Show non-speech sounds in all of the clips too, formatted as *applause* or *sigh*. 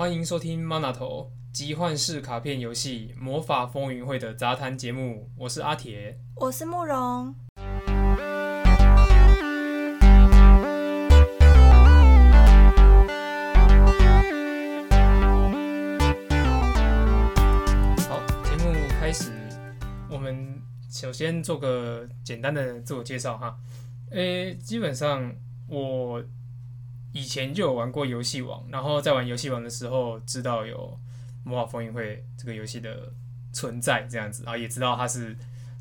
欢迎收听 MANA 头集幻式卡片游戏魔法风云会的杂谈节目，我是阿铁，我是慕容。好，节目开始，我们首先做个简单的自我介绍哈。诶，基本上我。以前就有玩过游戏王，然后在玩游戏王的时候，知道有魔法风云会这个游戏的存在，这样子，然后也知道它是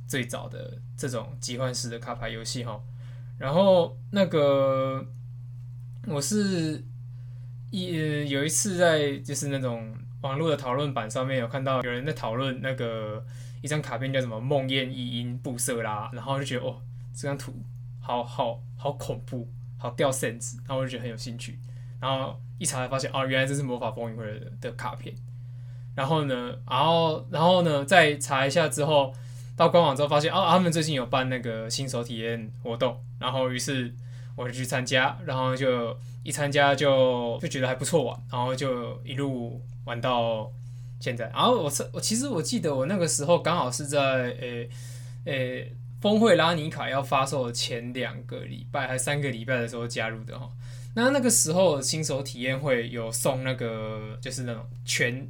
最早的这种集换式的卡牌游戏哈。然后那个我是一有一次在就是那种网络的讨论版上面有看到有人在讨论那个一张卡片叫什么梦魇异音布色拉，然后就觉得哦，这张图好好好恐怖。好掉 sense，然后我就觉得很有兴趣，然后一查才发现，哦，原来这是魔法风云会的卡片。然后呢，然后然后呢，再查一下之后，到官网之后发现，哦，他们最近有办那个新手体验活动，然后于是我就去参加，然后就一参加就就觉得还不错玩，然后就一路玩到现在。然后我我其实我记得我那个时候刚好是在诶诶。诶峰会拉尼卡要发售的前两个礼拜还三个礼拜的时候加入的哈，那那个时候新手体验会有送那个就是那种全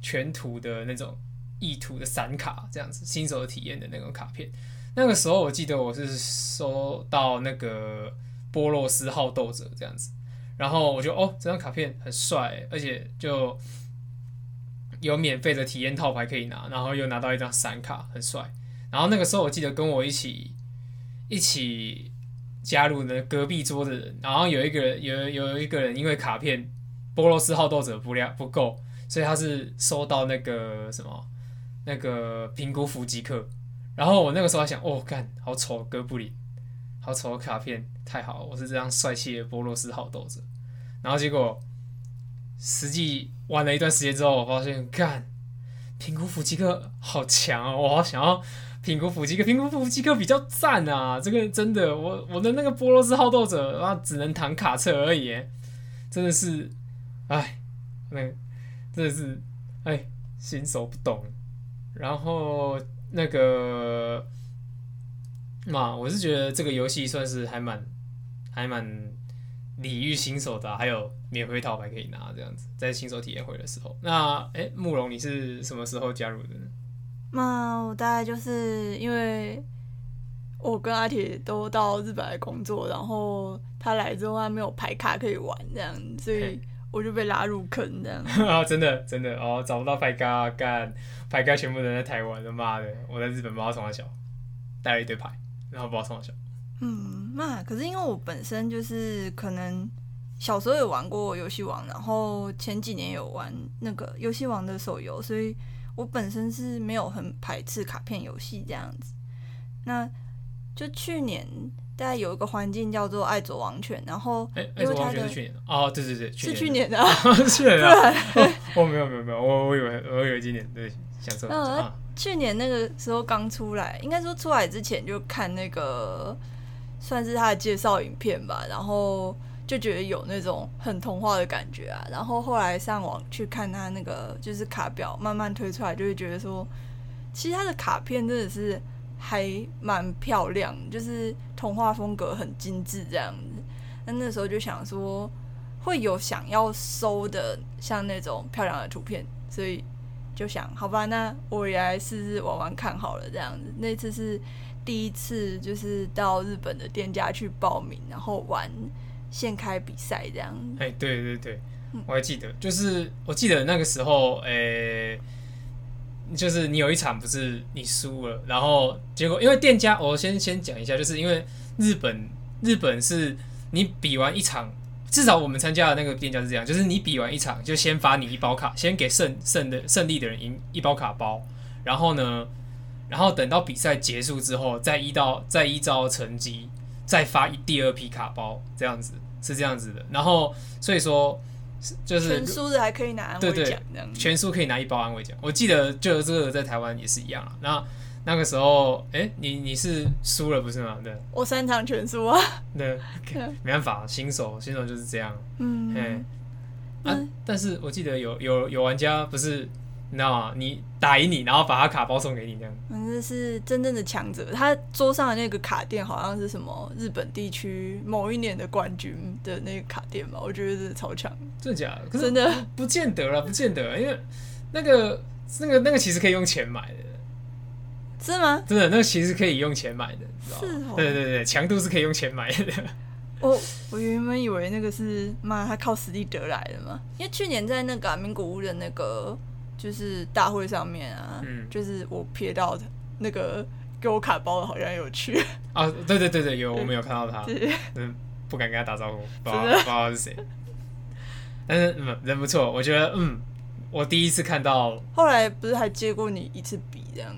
全图的那种意图的散卡这样子，新手体验的那种卡片。那个时候我记得我是收到那个波洛斯好斗者这样子，然后我就哦，这张卡片很帅，而且就有免费的体验套牌可以拿，然后又拿到一张散卡，很帅。然后那个时候，我记得跟我一起一起加入的隔壁桌的人，然后有一个人有有一个人因为卡片波洛斯好斗者不量不够，所以他是收到那个什么那个平谷伏击克。然后我那个时候还想，哦，干好丑哥布林，好丑的卡片，太好，我是这样帅气的波洛斯好斗者。然后结果实际玩了一段时间之后，我发现，干平谷伏击克好强啊，我好想要。平谷伏击克，平谷伏击克比较赞啊！这个真的，我我的那个波洛斯好斗者啊，只能弹卡车而已，真的是，哎，那个真的是，哎，新手不懂。然后那个嘛，我是觉得这个游戏算是还蛮还蛮礼遇新手的，还有免费套牌可以拿，这样子，在新手体验会的时候。那哎，慕容，你是什么时候加入的呢？那我大概就是因为我跟阿铁都到日本来工作，然后他来之后他没有牌卡可以玩，这样，所以我就被拉入坑这样。啊，*laughs* 真的真的哦，找不到牌卡干，牌卡全部人在台湾，他妈的，我在日本不知道从哪小，带了一堆牌，然后不知道从哪小。嗯，那可是因为我本身就是可能小时候有玩过游戏王，然后前几年有玩那个游戏王的手游，所以。我本身是没有很排斥卡片游戏这样子，那就去年大概有一个环境叫做爱左王权，然后因为它的哦，对对对，*laughs* 是去年的，去年的，哦，没有没有没有，我我以为我以为今年对，想说啊，去年那个时候刚出来，应该说出来之前就看那个算是他的介绍影片吧，然后。就觉得有那种很童话的感觉啊，然后后来上网去看他那个就是卡表慢慢推出来，就会觉得说，其实他的卡片真的是还蛮漂亮，就是童话风格很精致这样子。那那时候就想说，会有想要收的像那种漂亮的图片，所以就想，好吧，那我也来试试玩玩看好了这样子。那次是第一次，就是到日本的店家去报名，然后玩。现开比赛这样，哎，对对对，我还记得，就是我记得那个时候，哎、欸，就是你有一场不是你输了，然后结果因为店家，我先先讲一下，就是因为日本日本是你比完一场，至少我们参加的那个店家是这样，就是你比完一场就先发你一包卡，先给胜胜的胜利的人赢一包卡包，然后呢，然后等到比赛结束之后，再依到再依照成绩。再发一第二批卡包，这样子是这样子的，然后所以说就是全输的还可以拿安慰奖，对对，全输可以拿一包安慰奖。我记得就这个在台湾也是一样啊。那那个时候，哎、欸，你你是输了不是吗？对，我三场全输啊。对，没办法，新手新手就是这样。嗯，嘿啊，嗯、但是我记得有有有玩家不是。你知道吗？你打赢你，然后把他卡包送给你，这样。反正是真正的强者。他桌上的那个卡垫好像是什么日本地区某一年的冠军的那个卡垫吧？我觉得是超强。真的假的？可是真的不，见得了，不见得，因为那个那个那个其实可以用钱买的。是吗？真的，那个其实可以用钱买的。是哦。对对对，强度是可以用钱买的。我我原本以为那个是妈他靠实力得来的嘛，因为去年在那个名古屋的那个。就是大会上面啊，嗯、就是我瞥到的那个给我卡包的好像有去。啊，对对对对，有我们有看到他，嗯，不敢跟他打招呼，不知道不知道是谁，但是嗯人不错，我觉得嗯，我第一次看到，后来不是还借过你一次笔这样？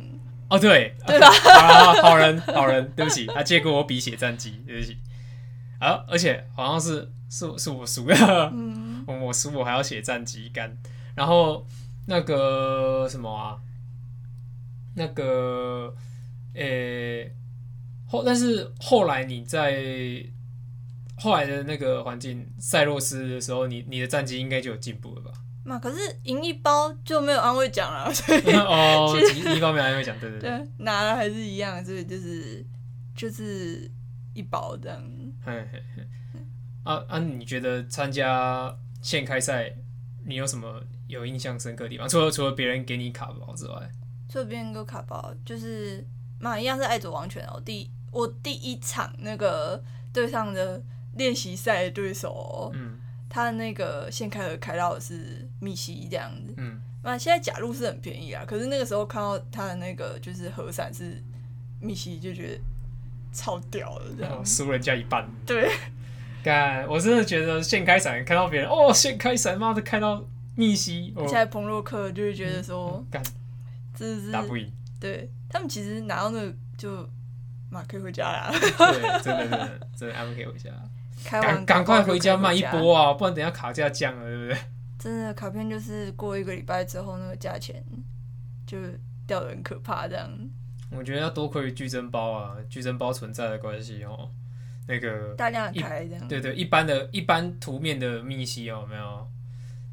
哦对，对吧？*laughs* 好，好人好人，对不起，他借过我笔写战绩，对不起，啊，而且好像是是是我输了，嗯，*laughs* 我我输我还要写战绩干，然后。那个什么啊，那个，呃、欸，后但是后来你在后来的那个环境赛洛斯的时候，你你的战绩应该就有进步了吧？那可是赢一包就没有安慰奖了，所以 *laughs* 哦，赢一包没有安慰奖，对对对，对，*laughs* 拿了还是一样，所以就是就是一包这样。嘿嘿嘿，啊啊，你觉得参加现开赛，你有什么？有印象深刻的地方，除了除了别人给你卡包之外，除了别人给我卡包，就是嘛，一样是爱着王权哦。第我第一场那个对上的练习赛的对手，嗯，他的那个现开的开到的是米西这样子，嗯，那现在假路是很便宜啊，可是那个时候看到他的那个就是和伞是米西，就觉得超屌的这样，输人家一半，对，干，我真的觉得现开伞看到别人哦，现开伞妈的开到。密西，现在彭洛克就会觉得说，干、嗯，这是打不赢。对他们其实拿到那个就，马可以回家啦。对，真的真的 *laughs* 真的，他们可以回家。赶赶快回家卖一波啊，不然等下卡价降了，对不对？真的卡片就是过一个礼拜之后，那个价钱就掉的很可怕，这样。我觉得要多亏于矩阵包啊，矩阵包存在的关系哦。那个大量开这样。对，对对，一般的一般图面的密西有没有？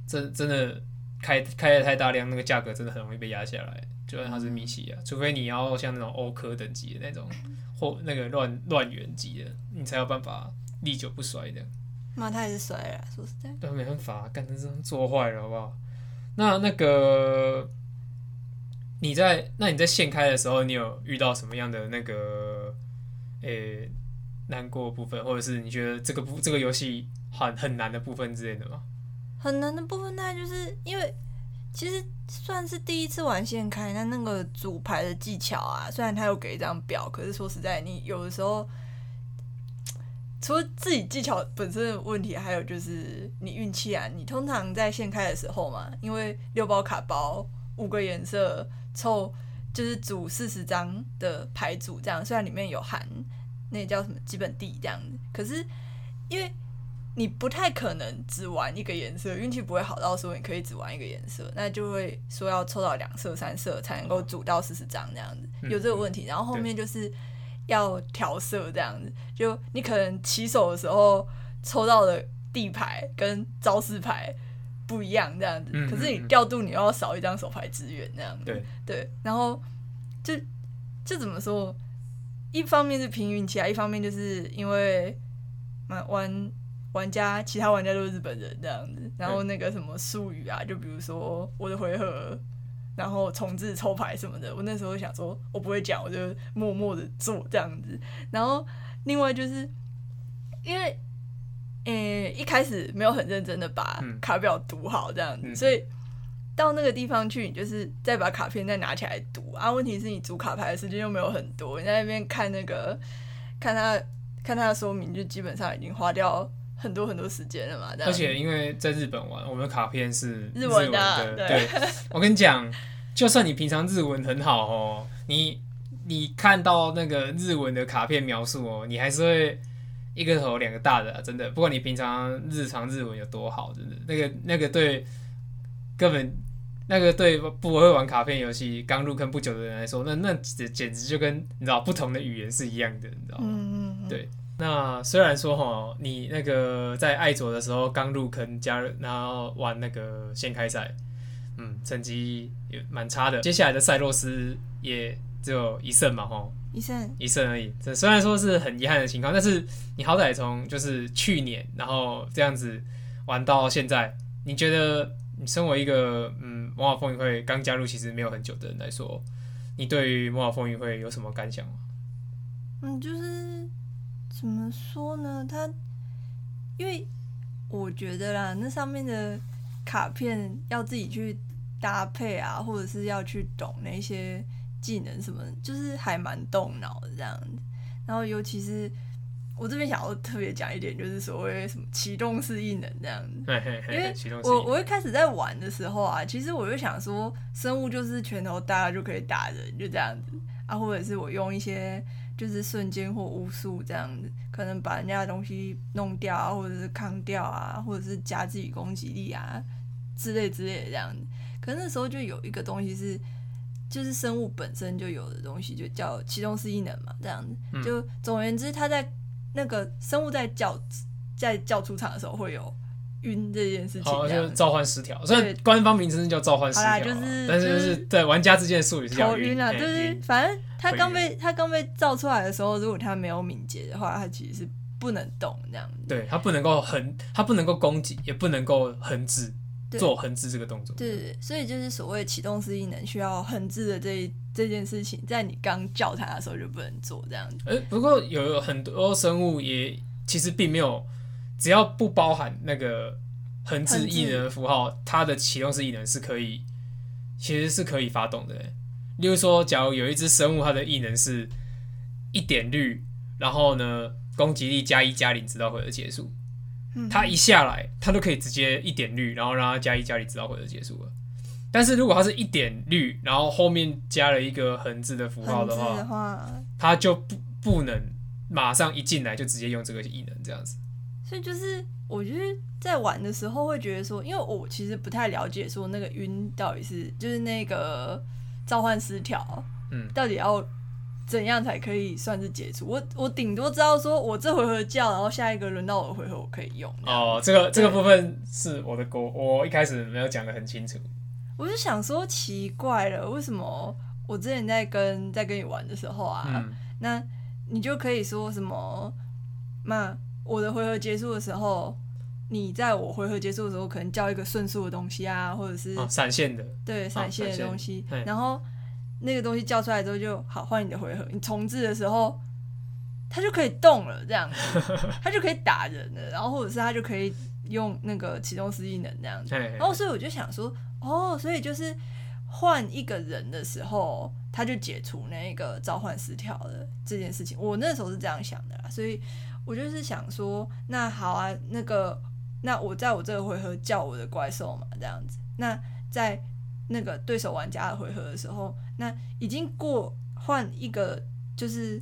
真真的开开的太大量，那个价格真的很容易被压下来。就算它是米奇啊，除非你要像那种欧科等级的那种，或那个乱乱元级的，你才有办法历久不衰的。那他也是衰了，说实在。对，没办法，干成这样做坏了，好不好？那那个你在那你在现开的时候，你有遇到什么样的那个诶、欸、难过的部分，或者是你觉得这个部这个游戏很很难的部分之类的吗？很难的部分，大概就是因为其实算是第一次玩现开，那那个组牌的技巧啊，虽然他有给一张表，可是说实在，你有的时候 *tsk* 除了自己技巧本身的问题，还有就是你运气啊。你通常在现开的时候嘛，因为六包卡包五个颜色凑就是组四十张的牌组，这样虽然里面有含那叫什么基本地这样子，可是因为。你不太可能只玩一个颜色，运气不会好到说你可以只玩一个颜色，那就会说要抽到两色、三色才能够组到四十张这样子，有这个问题。然后后面就是要调色这样子，就你可能起手的时候抽到的地牌跟招式牌不一样这样子，可是你调度你又要少一张手牌资源这样子，对对，然后就就怎么说，一方面是凭运气啊，一方面就是因为玩。玩家，其他玩家都是日本人这样子，然后那个什么术语啊，就比如说我的回合，然后重置抽牌什么的，我那时候想说，我不会讲，我就默默的做这样子。然后另外就是因为，呃、欸，一开始没有很认真的把卡表读好这样子，嗯、所以到那个地方去，你就是再把卡片再拿起来读啊。问题是你组卡牌的时间又没有很多，你在那边看那个看他看他的说明，就基本上已经花掉。很多很多时间了嘛，而且因为在日本玩，我们的卡片是日文的。对，对我跟你讲，就算你平常日文很好哦，你你看到那个日文的卡片描述哦，你还是会一个头两个大的，啊，真的。不管你平常日常日文有多好，真的，那个那个对根本那个对不会玩卡片游戏刚入坑不久的人来说，那那简简直就跟你知道不同的语言是一样的，你知道吗？嗯嗯嗯对。那虽然说哈，你那个在艾佐的时候刚入坑加入，然后玩那个先开赛，嗯，成绩也蛮差的。接下来的赛洛斯也只有一胜嘛，哈，一胜一胜而已。这虽然说是很遗憾的情况，但是你好歹从就是去年，然后这样子玩到现在，你觉得你身为一个嗯魔法风云会刚加入其实没有很久的人来说，你对于魔法风云会有什么感想吗？嗯，就是怎么说呢？他因为我觉得啦，那上面的卡片要自己去搭配啊，或者是要去懂那些技能什么，就是还蛮动脑的这样子。然后尤其是我这边想要特别讲一点，就是所谓什么启动式异能这样子。因为我我一开始在玩的时候啊，其实我就想说，生物就是拳头大就可以打人，就这样子啊，或者是我用一些。就是瞬间或巫术这样子，可能把人家的东西弄掉啊，或者是扛掉啊，或者是加自己攻击力啊之类之类的这样子。可是那时候就有一个东西是，就是生物本身就有的东西，就叫启动式异能嘛，这样子。就总而言之，它在那个生物在叫在叫出场的时候会有。晕这件事情，好，就是召唤失调，所以官方名称叫召唤失调，就是，但是就是对玩家之间的术语是叫晕啊，就是反正他刚被他刚被造出来的时候，如果他没有敏捷的话，他其实是不能动这样子。对，他不能够横，他不能够攻击，也不能够横置，做横置这个动作。对，对，所以就是所谓启动式异能需要横置的这这件事情，在你刚叫他的时候就不能做这样子。哎，不过有很多生物也其实并没有。只要不包含那个横置异能符号，它的启动式异能是可以，其实是可以发动的。例如说，假如有一只生物，它的异能是一点绿，然后呢，攻击力加一加零，直到回合结束。它一下来，它都可以直接一点绿，然后让它加一加零，直到回合结束了。但是如果它是一点绿，然后后面加了一个横置的符号的话，它就不不能马上一进来就直接用这个异能这样子。所以就是，我觉得在玩的时候会觉得说，因为我其实不太了解说那个晕到底是就是那个召唤失调，嗯，到底要怎样才可以算是解除？我我顶多知道说我这回合叫，然后下一个轮到我回合我可以用。哦，这个这个部分是我的锅，我一开始没有讲的很清楚。我就想说奇怪了，为什么我之前在跟在跟你玩的时候啊，嗯、那你就可以说什么嘛？我的回合结束的时候，你在我回合结束的时候，可能叫一个瞬速的东西啊，或者是闪现、哦、的，对，闪现的东西。哦、然后那个东西叫出来之后就好，换你的回合。你重置的时候，它就可以动了，这样子，*laughs* 它就可以打人了。然后或者是它就可以用那个启动失忆能这样子。然后所以我就想说，哦，所以就是换一个人的时候，他就解除那个召唤失调的这件事情。我那时候是这样想的啦，所以。我就是想说，那好啊，那个，那我在我这个回合叫我的怪兽嘛，这样子。那在那个对手玩家的回合的时候，那已经过换一个，就是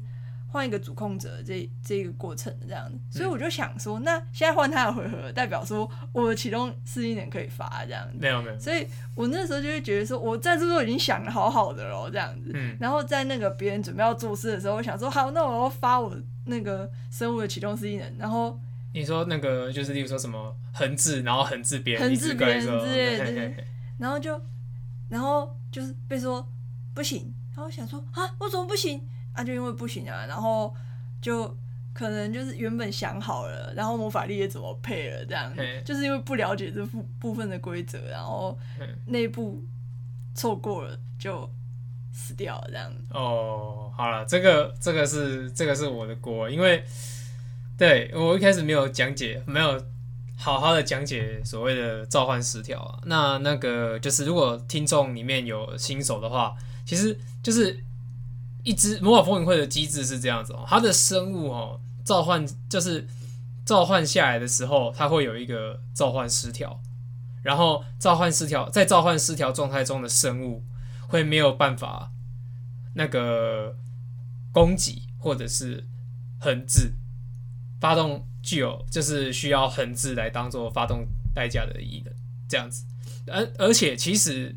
换一个主控者这这个过程的这样子。所以我就想说，那现在换他的回合，代表说我的启动式异能可以发这样子。没有没有。所以我那时候就会觉得说，我在这都已经想的好好的了，这样子。嗯。然后在那个别人准备要做事的时候，我想说，好，那我要发我。那个生物的启动式异能，然后你说那个就是，例如说什么横置，然后横置别人，横置别人之类的，对，然后就，然后就是被说不行，然后想说啊，我怎么不行？啊，就因为不行啊，然后就可能就是原本想好了，然后魔法力也怎么配了，这样，就是因为不了解这部部分的规则，然后那一步错过了就。死掉了这样哦，好了，这个这个是这个是我的锅，因为对我一开始没有讲解，没有好好的讲解所谓的召唤十条啊。那那个就是如果听众里面有新手的话，其实就是一只魔法风云会的机制是这样子哦，它的生物哦召唤就是召唤下来的时候，它会有一个召唤失调，然后召唤失调在召唤失调状态中的生物。会没有办法那个攻击或者是横置发动具有就是需要横置来当做发动代价的异能这样子，而而且其实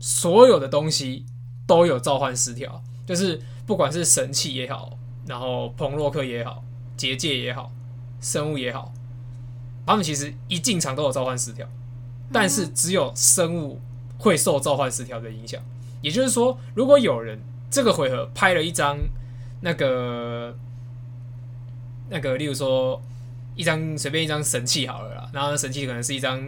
所有的东西都有召唤失调，就是不管是神器也好，然后彭洛克也好，结界也好，生物也好，他们其实一进场都有召唤十条，但是只有生物会受召唤十条的影响。也就是说，如果有人这个回合拍了一张那个那个，例如说一张随便一张神器好了啦，然后神器可能是一张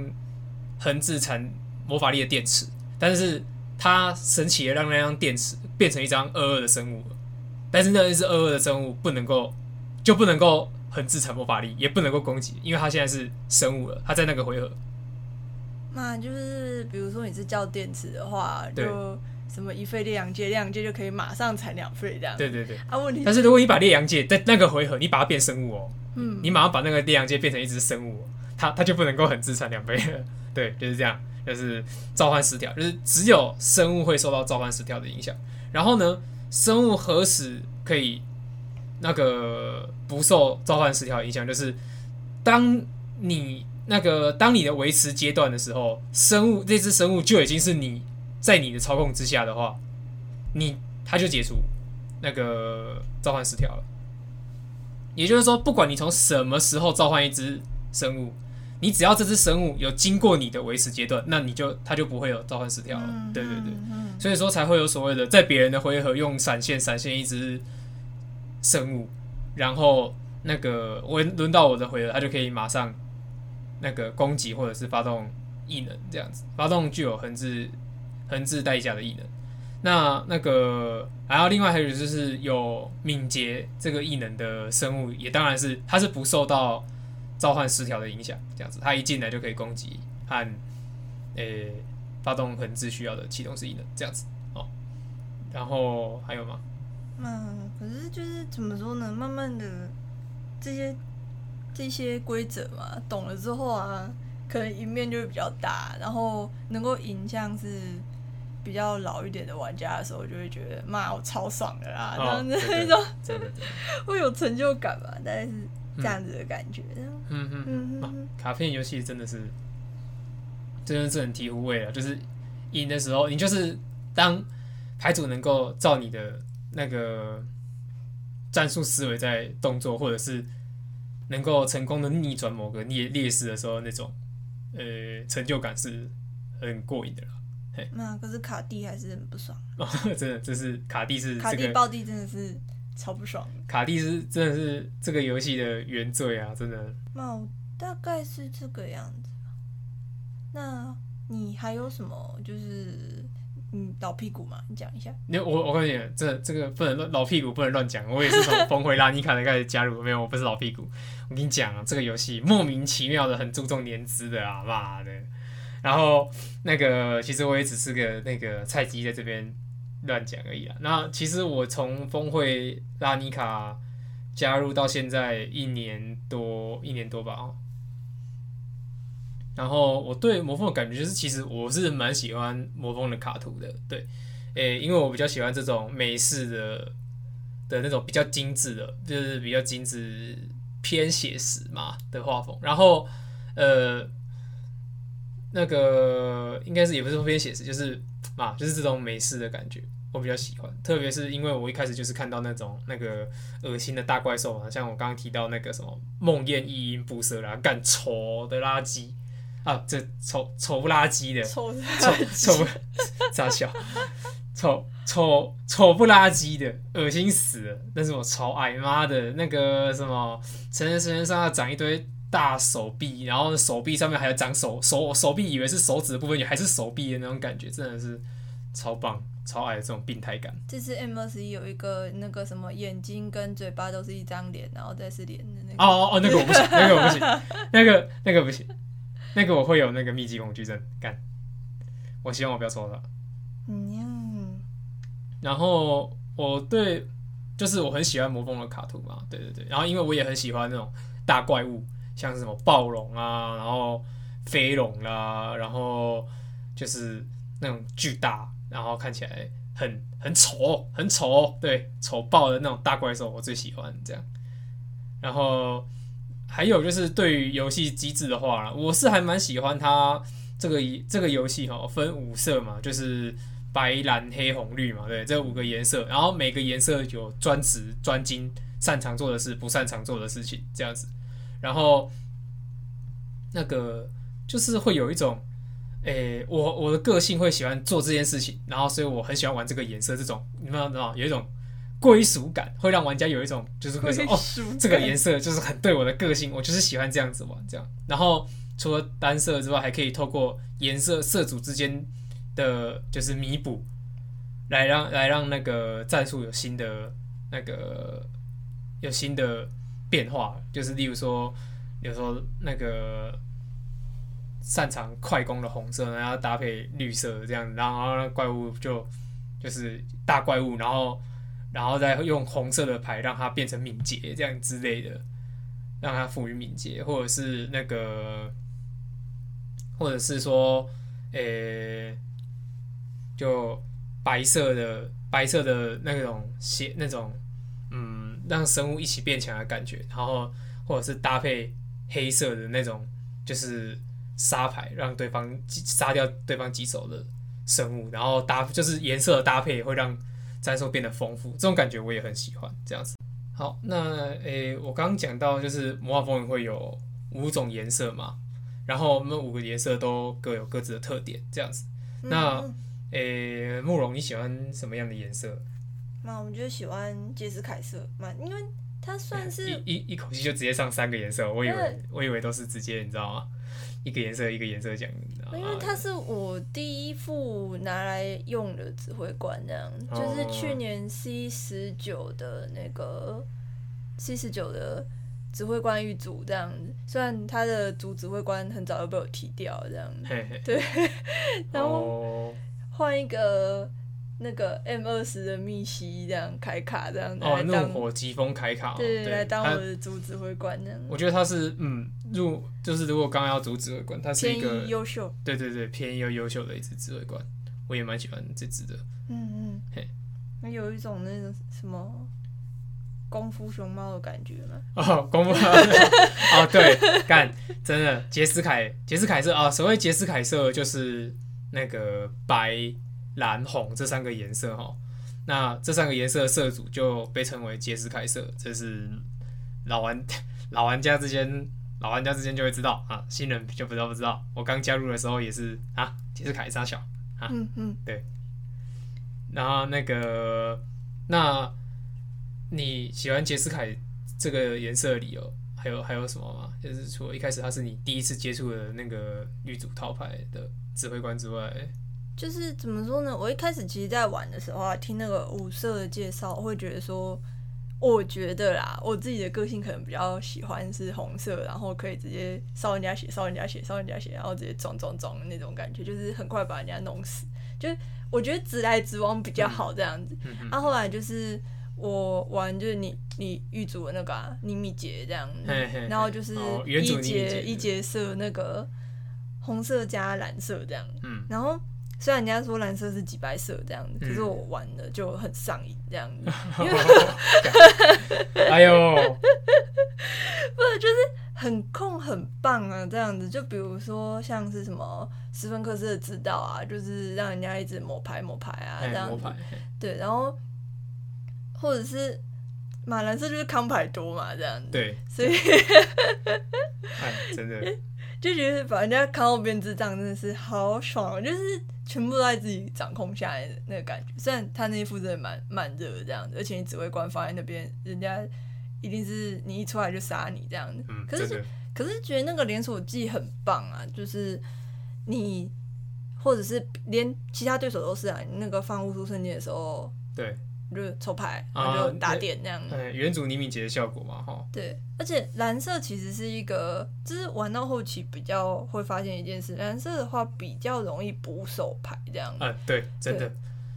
横置产魔法力的电池，但是它神奇的让那张电池变成一张二二的生物，但是那是二二的生物不能够就不能够很自产魔法力，也不能够攻击，因为它现在是生物了，它在那个回合。那就是比如说你是叫电池的话，就。什么一费烈阳界，烈阳界就可以马上产两费这样。对对对。啊，问题是，但是如果你把烈阳界在那个回合，你把它变生物哦，嗯，你马上把那个烈阳界变成一只生物，它它就不能够很自产两倍了。对，就是这样，就是召唤十条，就是只有生物会受到召唤十条的影响。然后呢，生物何时可以那个不受召唤十条影响？就是当你那个当你的维持阶段的时候，生物这只生物就已经是你。在你的操控之下的话，你它就解除那个召唤十条了。也就是说，不管你从什么时候召唤一只生物，你只要这只生物有经过你的维持阶段，那你就它就不会有召唤失调了。对对对，所以说才会有所谓的在别人的回合用闪现闪现一只生物，然后那个我轮到我的回合，它就可以马上那个攻击或者是发动异能这样子，发动具有横置。横置代价的异能，那那个，然后另外还有就是有敏捷这个异能的生物，也当然是它是不受到召唤失调的影响，这样子，他一进来就可以攻击和诶、欸、发动横置需要的启动式异能，这样子哦。然后还有吗？嗯，可是就是怎么说呢？慢慢的这些这些规则嘛，懂了之后啊，可能赢面就会比较大，然后能够赢像是。比较老一点的玩家的时候，就会觉得妈，我超爽的啦，这样子那种，真的 *laughs* 会有成就感吧？但是这样子的感觉。嗯嗯嗯，啊、卡片游戏真的是，真的是很醍醐味了！就是赢的时候，你就是当牌组能够照你的那个战术思维在动作，或者是能够成功的逆转某个劣劣势的时候，那种呃成就感是很过瘾的啦。那可是卡蒂还是很不爽。哦，*laughs* 真的，这是卡蒂是、这个、卡蒂暴地真的是超不爽。卡蒂是真的是这个游戏的原罪啊，真的。那大概是这个样子。那你还有什么？就是嗯，老屁股嘛，你讲一下。你我我告诉你，这这个不能乱老屁股不能乱讲。我也是从崩回拉尼卡的开始加入，没有，我不是老屁股。我跟你讲啊，这个游戏莫名其妙的很注重年资的啊，妈的。然后那个，其实我也只是个那个菜鸡，在这边乱讲而已啊。那其实我从峰会拉尼卡加入到现在一年多，一年多吧。然后我对魔风的感觉就是，其实我是蛮喜欢魔风的卡图的，对，诶，因为我比较喜欢这种美式的的那种比较精致的，就是比较精致偏写实嘛的画风。然后，呃。那个应该是也不是说偏写实，就是啊，就是这种美式的感觉，我比较喜欢。特别是因为我一开始就是看到那种那个恶心的大怪兽啊，像我刚刚提到那个什么梦魇异音布色啦，干丑的垃圾啊，这丑丑不拉几的，丑丑丑咋笑？丑丑丑不拉几的，恶心死了。但是我超爱妈的那个什么，成人身上要长一堆。大手臂，然后手臂上面还有长手手手臂，以为是手指的部分，也还是手臂的那种感觉，真的是超棒，超爱这种病态感。这次 M 二十一有一个那个什么眼睛跟嘴巴都是一张脸，然后再是脸的那个。哦哦哦，那个我不行，那个我不行，*laughs* 那个那个不行，那个我会有那个密集恐惧症。干，我希望我不要抽到。嗯。然后我对，就是我很喜欢魔风的卡图嘛，对对对。然后因为我也很喜欢那种大怪物。像是什么暴龙啊，然后飞龙啦，然后就是那种巨大，然后看起来很很丑，很丑，对，丑爆的那种大怪兽，我最喜欢这样。然后还有就是对于游戏机制的话，我是还蛮喜欢它这个这个游戏哈，分五色嘛，就是白蓝黑红绿嘛，对，这五个颜色，然后每个颜色有专职专精擅长做的事，不擅长做的事情这样子。然后那个就是会有一种，诶、欸，我我的个性会喜欢做这件事情，然后所以我很喜欢玩这个颜色，这种你们知道有一种。归属感会让玩家有一种，就是会说哦，这个颜色就是很对我的个性，我就是喜欢这样子玩这样。然后除了单色之外，还可以透过颜色色组之间的就是弥补，来让来让那个战术有新的那个有新的变化。就是例如说，有时候那个擅长快攻的红色，然后搭配绿色这样，然后怪物就就是大怪物，然后。然后再用红色的牌让它变成敏捷，这样之类的，让它赋予敏捷，或者是那个，或者是说，诶，就白色的白色的那种血那种，让生物一起变强的感觉。然后或者是搭配黑色的那种，就是杀牌，让对方杀掉对方棘手的生物。然后搭就是颜色的搭配会让。战术变得丰富，这种感觉我也很喜欢。这样子，好，那诶、欸，我刚刚讲到就是魔法风云会有五种颜色嘛，然后那五个颜色都各有各自的特点，这样子。那诶、欸，慕容你喜欢什么样的颜色？那我们就喜欢杰斯凯瑟嘛，因为他算是一一一口气就直接上三个颜色，我以为我以为都是直接，你知道吗？一个颜色一个颜色讲，因为他是我第一副拿来用的指挥官，这样、哦、就是去年 C 十九的那个 C 十九的指挥官一组这样子，虽然他的主指挥官很早就被我踢掉这样，嘿嘿对，*laughs* 然后换一个。那个 M 二十的密西这样开卡这样哦，怒火疾风开卡，对，对来当我的主指挥官这样。我觉得他是嗯，入就是如果刚刚要主指挥官，他是一个优秀，对对对，偏又优秀的一支指挥官，我也蛮喜欢这支的。嗯嗯，嘿，那有一种那种什么功夫熊猫的感觉吗？哦，功夫 *laughs* 哦，对，干，真的杰斯凯杰斯凯瑟啊，所谓杰斯凯瑟就是那个白。蓝红这三个颜色哈，那这三个颜色的色组就被称为杰斯凯色，这是老玩老玩家之间老玩家之间就会知道啊，新人就不知道不知道。我刚加入的时候也是啊，杰斯凯撒小啊，嗯嗯，对。然后那个，那你喜欢杰斯凯这个颜色的理由还有还有什么吗？就是除了一开始他是你第一次接触的那个绿组套牌的指挥官之外。就是怎么说呢？我一开始其实，在玩的时候啊，听那个五色的介绍，我会觉得说，我觉得啦，我自己的个性可能比较喜欢是红色，然后可以直接烧人家血、烧人家血、烧人家血，然后直接撞撞撞的那种感觉，就是很快把人家弄死。就我觉得直来直往比较好这样子。嗯嗯、啊，后来就是我玩就是你你预主的那个尼米杰这样子，嘿嘿嘿然后就是一节一节色那个红色加蓝色这样，嗯，然后。虽然人家说蓝色是几白色这样子，可是我玩的就很上瘾这样子。*laughs* 哎呦，*laughs* 不是，就是很控很棒啊，这样子。就比如说像是什么斯芬克斯的指导啊，就是让人家一直抹牌抹牌啊，这样子。对，然后或者是马蓝色就是康牌多嘛，这样子。对，所以，哎，真的就觉得把人家康到变智障真的是好爽，就是。全部都在自己掌控下来的那个感觉，虽然他那一副真的蛮蛮热的这样子，而且你指挥官放在那边，人家一定是你一出来就杀你这样子。嗯、可是可是觉得那个连锁技很棒啊，就是你或者是连其他对手都是啊，你那个放巫术圣剑的时候，对。就抽牌，然后就打点那样。对，原主尼米杰的效果嘛，哈。对，而且蓝色其实是一个，就是玩到后期比较会发现一件事，蓝色的话比较容易补手牌这样。啊，对，真的。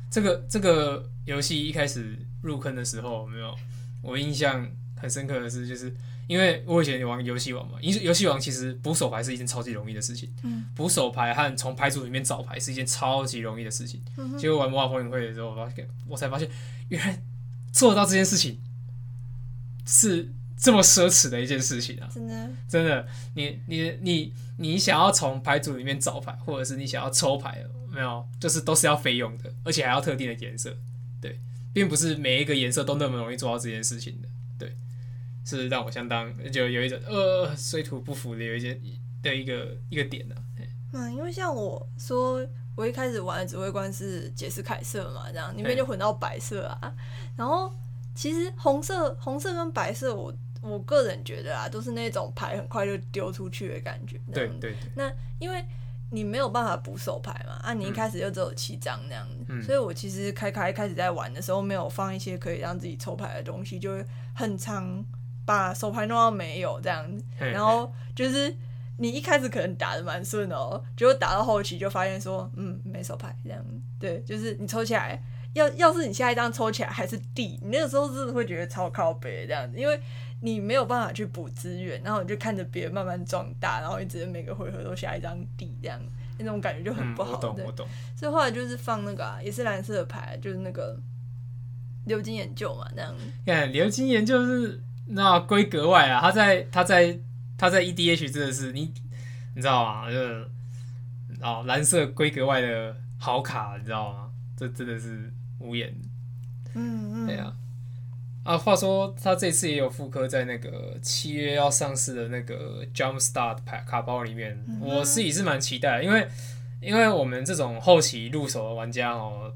这个这个游戏一开始入坑的时候，有没有，我印象很深刻的是，就是。因为我以前有玩游戏王嘛，游游戏王其实补手牌是一件超级容易的事情。嗯，补手牌和从牌组里面找牌是一件超级容易的事情。嗯，结果玩魔法风云会的时候，我发现我才发现，原来做得到这件事情是这么奢侈的一件事情啊！真的，真的，你你你你想要从牌组里面找牌，或者是你想要抽牌，没有，就是都是要费用的，而且还要特定的颜色。对，并不是每一个颜色都那么容易做到这件事情的。对。是让我相当就有一种呃水土不服的有一些的一个一个点呢、啊。嗯，因为像我说，我一开始玩的指挥官是杰斯凯瑟嘛，这样里面就混到白色啊。然后其实红色、红色跟白色我，我我个人觉得啊，都是那种牌很快就丢出去的感觉。对对对。那因为你没有办法补手牌嘛，啊，你一开始就只有七张那样子，嗯、所以我其实开开开始在玩的时候，没有放一些可以让自己抽牌的东西，就会很常把手牌弄到没有这样子。然后就是你一开始可能打的蛮顺的哦，结果打到后期就发现说，嗯，没手牌这样子。对，就是你抽起来，要要是你下一张抽起来还是 D，你那个时候真的会觉得超靠背这样子，因为。你没有办法去补资源，然后你就看着别人慢慢壮大，然后一直每个回合都下一张地，这样那种感觉就很不好。嗯、我懂，我懂。所以后来就是放那个、啊、也是蓝色的牌，就是那个流金研究嘛，那样。看流金研究是那规格外啊，他在他在他在 EDH 真的是你你知道吗？就是哦蓝色规格外的好卡，你知道吗？这真的是无言。嗯嗯。对啊。啊，话说他这次也有复刻在那个七月要上市的那个 Jumpstart 卡卡包里面，嗯、我自己是蛮期待的，因为因为我们这种后期入手的玩家哦，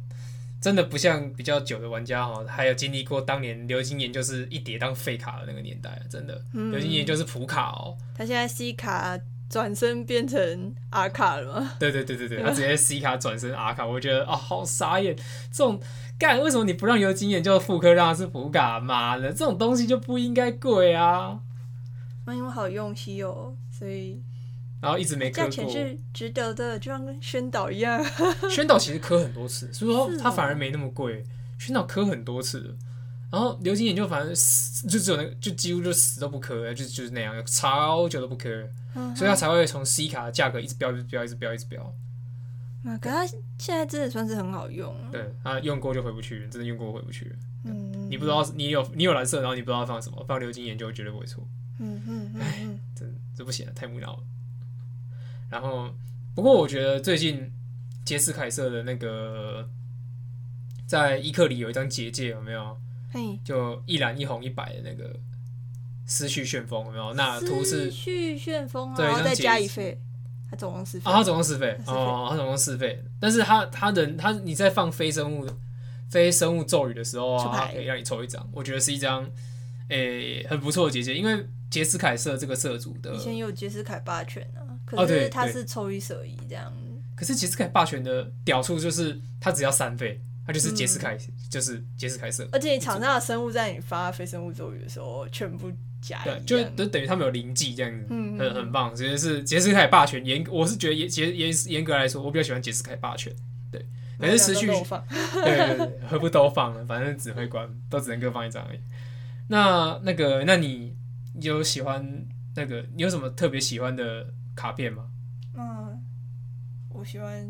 真的不像比较久的玩家哦，还有经历过当年流金研就是一叠当废卡的那个年代，真的，嗯、流金研就是普卡哦，他现在 C 卡转身变成 R 卡了吗？对对对对对，*laughs* 他直接 C 卡转身 R 卡，我觉得啊、哦，好傻眼，这种。干，为什么你不让流金研究复刻，让他是普卡？妈的，这种东西就不应该贵啊！那因为好用心哦，所以然后一直没磕过。价钱是值得的，就像跟宣导一样。*laughs* 宣导其实磕很多次，所以说它反而没那么贵。宣导磕很多次，然后流金研究反正死就只有那个，就几乎就死都不磕，就就是那样，超久都不磕，嗯、所以他才会从 C 卡的价格一直飙，一直飙，一直飙，一直飙。啊，可它现在真的算是很好用。对，它用过就回不去，真的用过回不去。嗯，你不知道你有你有蓝色，然后你不知道放什么，放流金研究绝对不会错。嗯嗯哎，这这不行了，太无聊了。然后，不过我觉得最近杰斯凯瑟的那个在伊克里有一张结界，有没有？嘿，就一蓝一红一白的那个思绪旋风，有没有？那图是思绪旋风，然后再加一费。它总共四费，啊，它总共四费哦，它总共四费，但是他他的他你在放非生物非生物咒语的时候啊，它可以让你抽一张，我觉得是一张诶、欸、很不错的结界，因为杰斯凯瑟这个色组的，以前有杰斯凯霸权啊，可是他是抽一舍一这样，可是杰斯凯霸权的屌处就是他只要三费，他就是杰斯凯、嗯、就是杰斯凯瑟，而且你场上的生物在你发非生物咒语的时候全部。对，就就等于他们有灵技这样子，嗯、很很棒。其实是杰斯凯霸权严，我是觉得严严严严格来说，我比较喜欢杰斯凯霸权。对，可是持续，对对对，何不都放了？反正指挥官都只能各放一张而已。那那个，那你有喜欢那个？你有什么特别喜欢的卡片吗？嗯，我喜欢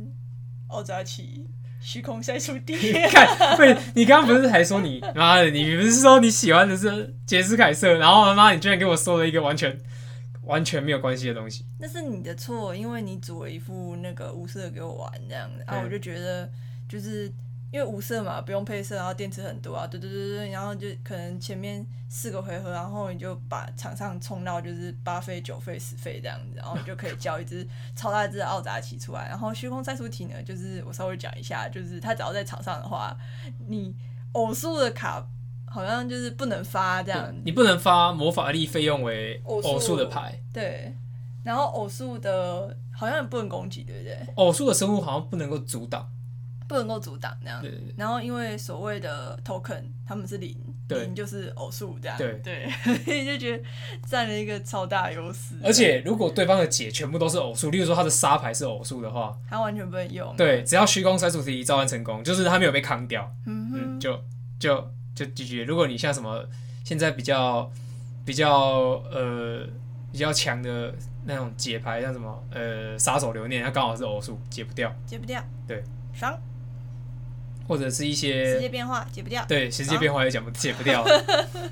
奥扎奇。虚空赛出地，*laughs* 看，不是你刚刚不是还说你妈的，你不是说你喜欢的是杰斯凯瑟，然后他妈你居然给我说了一个完全完全没有关系的东西，那是你的错，因为你组了一副那个无色给我玩这样子，然后我就觉得就是。因为无色嘛，不用配色，然后电池很多啊，对对对对，然后就可能前面四个回合，然后你就把场上冲到就是八费、九费、十费这样子，然后你就可以叫一只超大只的奥扎奇出来。然后虚空筛出体呢，就是我稍微讲一下，就是它只要在场上的话，你偶数的卡好像就是不能发这样，你不能发魔法力费用为偶数的牌，对，然后偶数的好像也不能攻击，对不对？偶数的生物好像不能够阻挡。不能够阻挡那样，对对对，然后因为所谓的 token 他们是零，对。零就是偶数这样，对。对，所以就觉得占了一个超大优势。而且如果对方的解全部都是偶数，例如说他的沙牌是偶数的话，他完全不能用。对，只要虚空三主题召唤成功，就是他没有被扛掉，嗯哼。嗯，就就就 GG。如果你像什么现在比较比较呃比较强的那种解牌，像什么呃杀手留念，它刚好是偶数，解不掉，解不掉，对，爽。或者是一些世界变化解不掉，对，世界变化也讲不解不掉，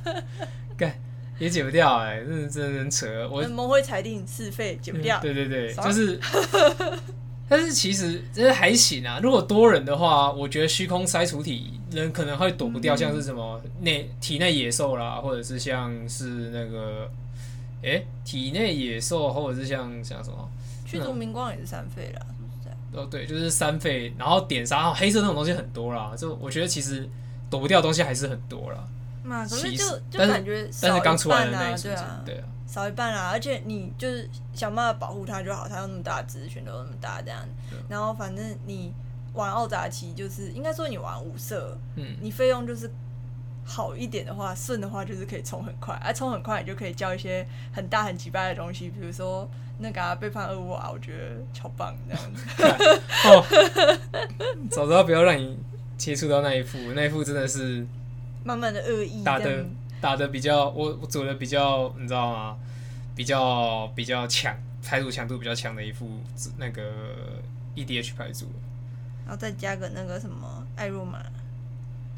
*laughs* 干也解不掉哎，真的真的很扯。我们会裁定四费解不掉，对对对，就是 *laughs* 但是其实这还行啊。如果多人的话，我觉得虚空筛除体人可能会躲不掉，像是什么内体内野兽啦，或者是像是那个，哎、欸，体内野兽，或者是像像什么驱逐明光也是三费啦，是不是这样？哦，对，就是三费，然后点杀黑色那种东西很多啦。就我觉得其实躲不掉的东西还是很多啦。嘛，可是就就感觉但是刚出来的那一瞬间，对啊。少一半啦，而且你就是想办法保护它就好，它有那么大的资源，都那么大这样。然后反正你玩奥扎奇，就是应该说你玩五色，嗯，你费用就是好一点的话，顺的话就是可以冲很快，而冲很快你就可以叫一些很大很击败的东西，比如说那个、啊、背叛恶物啊，我觉得超棒这样子。*laughs* 哦，早知道不要让你接触到那一副，那一副真的是满满的恶意打的。打的比较，我我走的比较，你知道吗？比较比较强，牌组强度比较强的一副那个 EDH 牌组，然后再加个那个什么艾若玛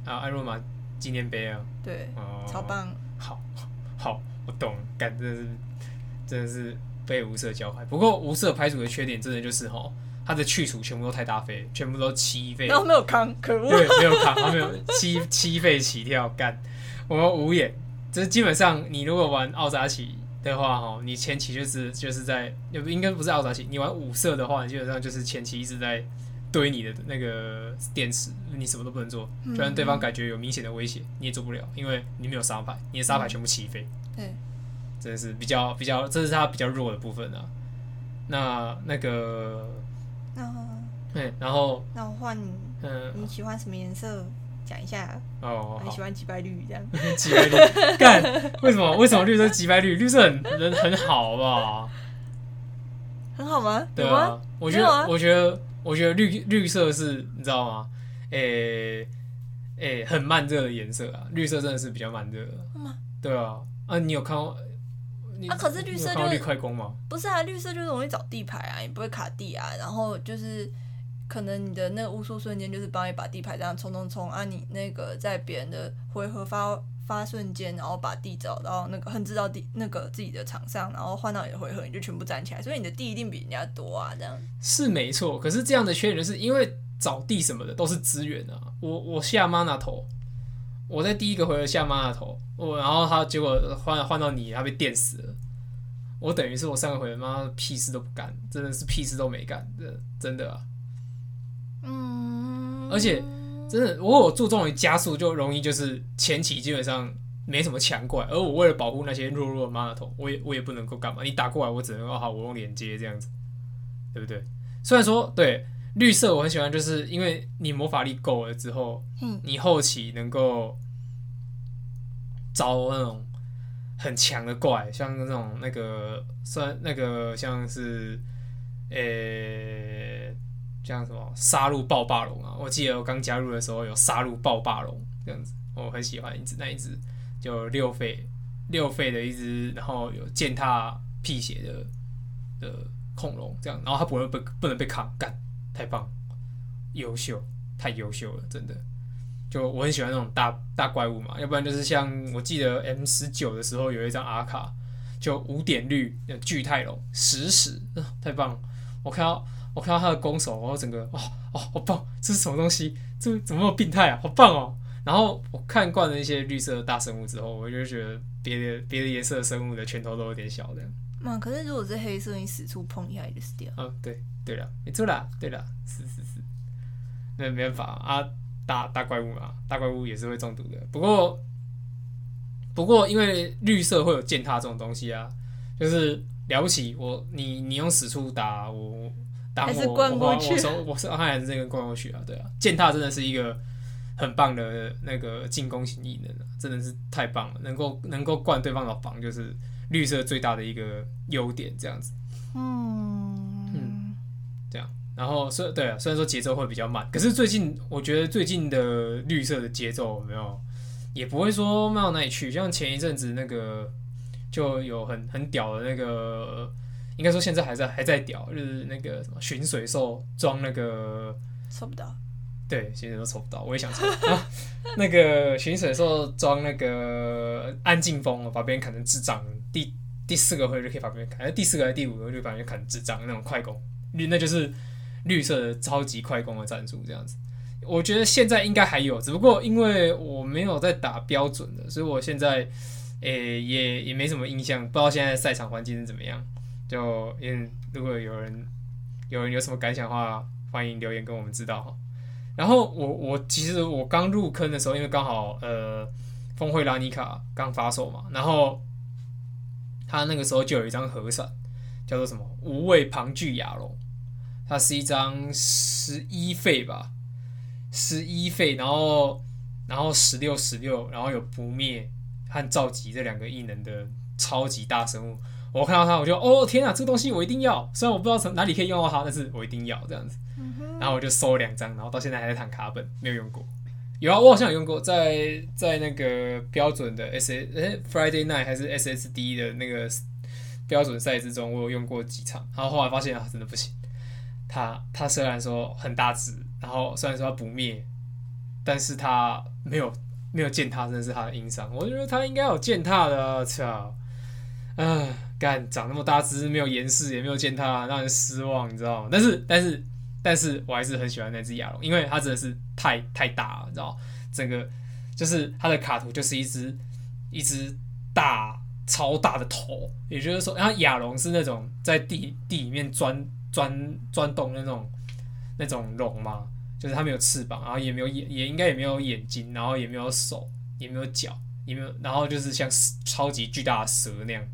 啊，艾若玛纪念碑啊，对，哦，超棒，好，*laughs* 好，我懂，感真的是真的是被无色教坏。不过无色牌组的缺点真的就是吼，它的去除全部都太大费，全部都七费，然后没有扛，可恶，对，没有扛，它没有 *laughs* 七七费起跳干。我们无眼，就是基本上你如果玩奥扎奇的话，哈，你前期就是就是在，也不应该不是奥扎奇，你玩五色的话，你基本上就是前期一直在堆你的那个电池，你什么都不能做，就算对方感觉有明显的威胁，你也做不了，因为你没有沙牌，你的沙牌全部起飞，对，真的是比较比较，这是他比较弱的部分啊。那那个，对，然后，那我换你，嗯，你喜欢什么颜色？讲一下哦，你喜欢击败绿这样。*laughs* 击败绿干？为什么？为什么绿色击败绿？绿色很人很好，好不好？很好吗？对啊，我觉得，我觉得，我觉得绿绿色是你知道吗？诶、欸、诶、欸，很慢热的颜色啊，绿色真的是比较慢热。对啊，啊，你有看过？啊，可是绿色就绿快攻吗？不是啊，绿色就容易找地牌啊，你不会卡地啊，然后就是。可能你的那个巫术瞬间就是帮你把地牌这样冲冲冲啊！你那个在别人的回合发发瞬间，然后把地找到那个横置到地那个自己的场上，然后换到你的回合，你就全部站起来，所以你的地一定比人家多啊！这样是没错，可是这样的缺点就是因为找地什么的都是资源啊！我我下 mana 头，我在第一个回合下 mana 头，我然后他结果换换到你，他被电死了，我等于是我上个回合妈屁事都不干，真的是屁事都没干，真真的啊！嗯而且，真的，如果我注重于加速，就容易就是前期基本上没什么强怪，而我为了保护那些弱弱的 mana 头，我也我也不能够干嘛。你打过来，我只能哦好，我用连接这样子，对不对？虽然说对绿色我很喜欢，就是因为你魔法力够了之后，你后期能够招那种很强的怪，像那种那个算那个像是，诶、欸。像什么杀戮暴霸龙啊！我记得我刚加入的时候有杀戮暴霸龙这样子，我很喜欢一只那一只，就六费六费的一只，然后有践踏辟邪的的恐龙这样，然后它不会被不能被扛干，太棒，优秀，太优秀了，真的。就我很喜欢那种大大怪物嘛，要不然就是像我记得 M 十九的时候有一张阿卡，就五点绿巨泰龙，十十，*laughs* 太棒了，我看到。我看到他的攻手，我整个哦哦，好棒！这是什么东西？这怎么那么病态啊？好棒哦！然后我看惯了一些绿色的大生物之后，我就觉得别的别的颜色的生物的拳头都有点小的。嘛，可是如果是黑色，你使出碰一下就死掉。嗯，对对了，没错啦，对了，是是是，那没办法啊，大大怪物嘛，大怪物也是会中毒的。不过不过，因为绿色会有践踏这种东西啊，就是了不起，我你你用使出打我。还是灌过去，我我我是还是这个灌过去啊，对啊，践踏真的是一个很棒的那个进攻型异能啊，真的是太棒了，能够能够灌对方的防，就是绿色最大的一个优点，这样子。嗯嗯，这样，然后虽对啊，虽然说节奏会比较慢，可是最近我觉得最近的绿色的节奏有没有也不会说慢到哪里去，像前一阵子那个就有很很屌的那个。应该说现在还在还在屌，就是那个什么寻水兽装那个抽不到，对，寻水兽抽不到，我也想抽。啊、*laughs* 那个寻水兽装那个安静风，把别人砍成智障。第第四个回合就可以把别人砍，第四个还是第五个就把别人砍成智障那种快攻，绿那就是绿色的超级快攻的战术这样子。我觉得现在应该还有，只不过因为我没有在打标准的，所以我现在诶、欸、也也没什么印象，不知道现在赛场环境是怎么样。就因为如果有人有人有什么感想的话，欢迎留言跟我们知道哈。然后我我其实我刚入坑的时候，因为刚好呃峰会拉尼卡刚发售嘛，然后他那个时候就有一张和伞，叫做什么无畏庞巨亚龙，它是一张十一费吧。十一费，然后然后十六十六，然后有不灭和召集这两个异能的超级大生物。我看到它，我就哦天啊，这个东西我一定要！虽然我不知道从哪里可以用到它，但是我一定要这样子。然后我就收了两张，然后到现在还在弹卡本，没有用过。有啊，我好像有用过，在在那个标准的 S S 哎 Friday Night 还是 S S D 的那个标准赛之中，我有用过几场。然后后来发现啊，真的不行。它它虽然说很大只。然后虽然说他不灭，但是他没有没有践踏，真的是他的硬伤。我觉得他应该有践踏的，啊，操！啊，干长那么大只是，没有岩石，也没有见它，让人失望，你知道吗？但是但是但是我还是很喜欢那只亚龙，因为它真的是太太大了，你知道？整个就是它的卡图就是一只一只大超大的头，也就是说，然后亚龙是那种在地地里面钻钻钻洞那种。那种龙嘛，就是它没有翅膀，然后也没有眼，也应该也没有眼睛，然后也没有手，也没有脚，也没有，然后就是像超级巨大的蛇那样。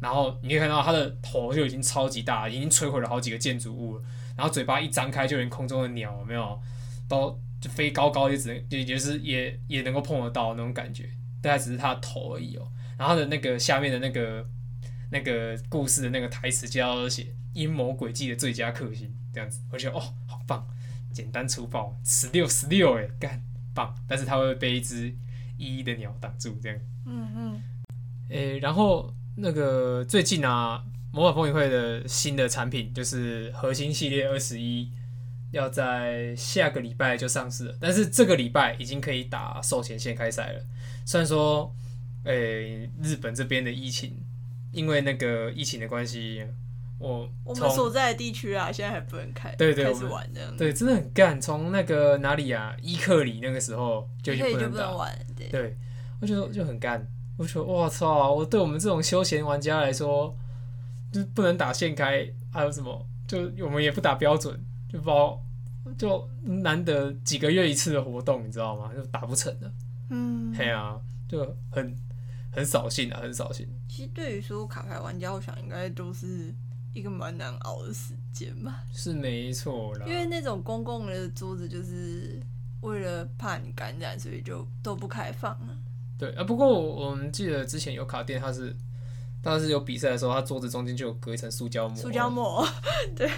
然后你可以看到它的头就已经超级大，已经摧毁了好几个建筑物了。然后嘴巴一张开，就连空中的鸟有没有都就飞高高，也只能也就是也也能够碰得到那种感觉。大概只是它的头而已哦。然后它的那个下面的那个那个故事的那个台词就要写阴谋诡计的最佳克星这样子，我觉得哦。好棒，简单粗暴，十六十六哎，干棒！但是它会被一只一的鸟挡住，这样。嗯嗯。诶、欸，然后那个最近啊，魔法风云会的新的产品就是核心系列二十一，要在下个礼拜就上市了。但是这个礼拜已经可以打售前线开赛了。虽然说，诶、欸，日本这边的疫情，因为那个疫情的关系。我我们所在的地区啊，现在还不能开，对对，开始玩。对，真的很干。从那个哪里啊，伊克里那个时候就已经不能玩。对，对，我觉得就很干。我说我操！我对我们这种休闲玩家来说，就不能打现开，还有什么？就我们也不打标准，就包就难得几个月一次的活动，你知道吗？就打不成了。嗯，对啊，就很很扫兴啊，很扫兴。其实对于说卡牌玩家，我想应该都是。一个蛮难熬的时间吧，是没错啦。因为那种公共的桌子，就是为了怕你感染，所以就都不开放了。对啊，不过我们记得之前有卡店，它是当时有比赛的时候，它桌子中间就有隔一层塑胶膜。塑胶膜，对。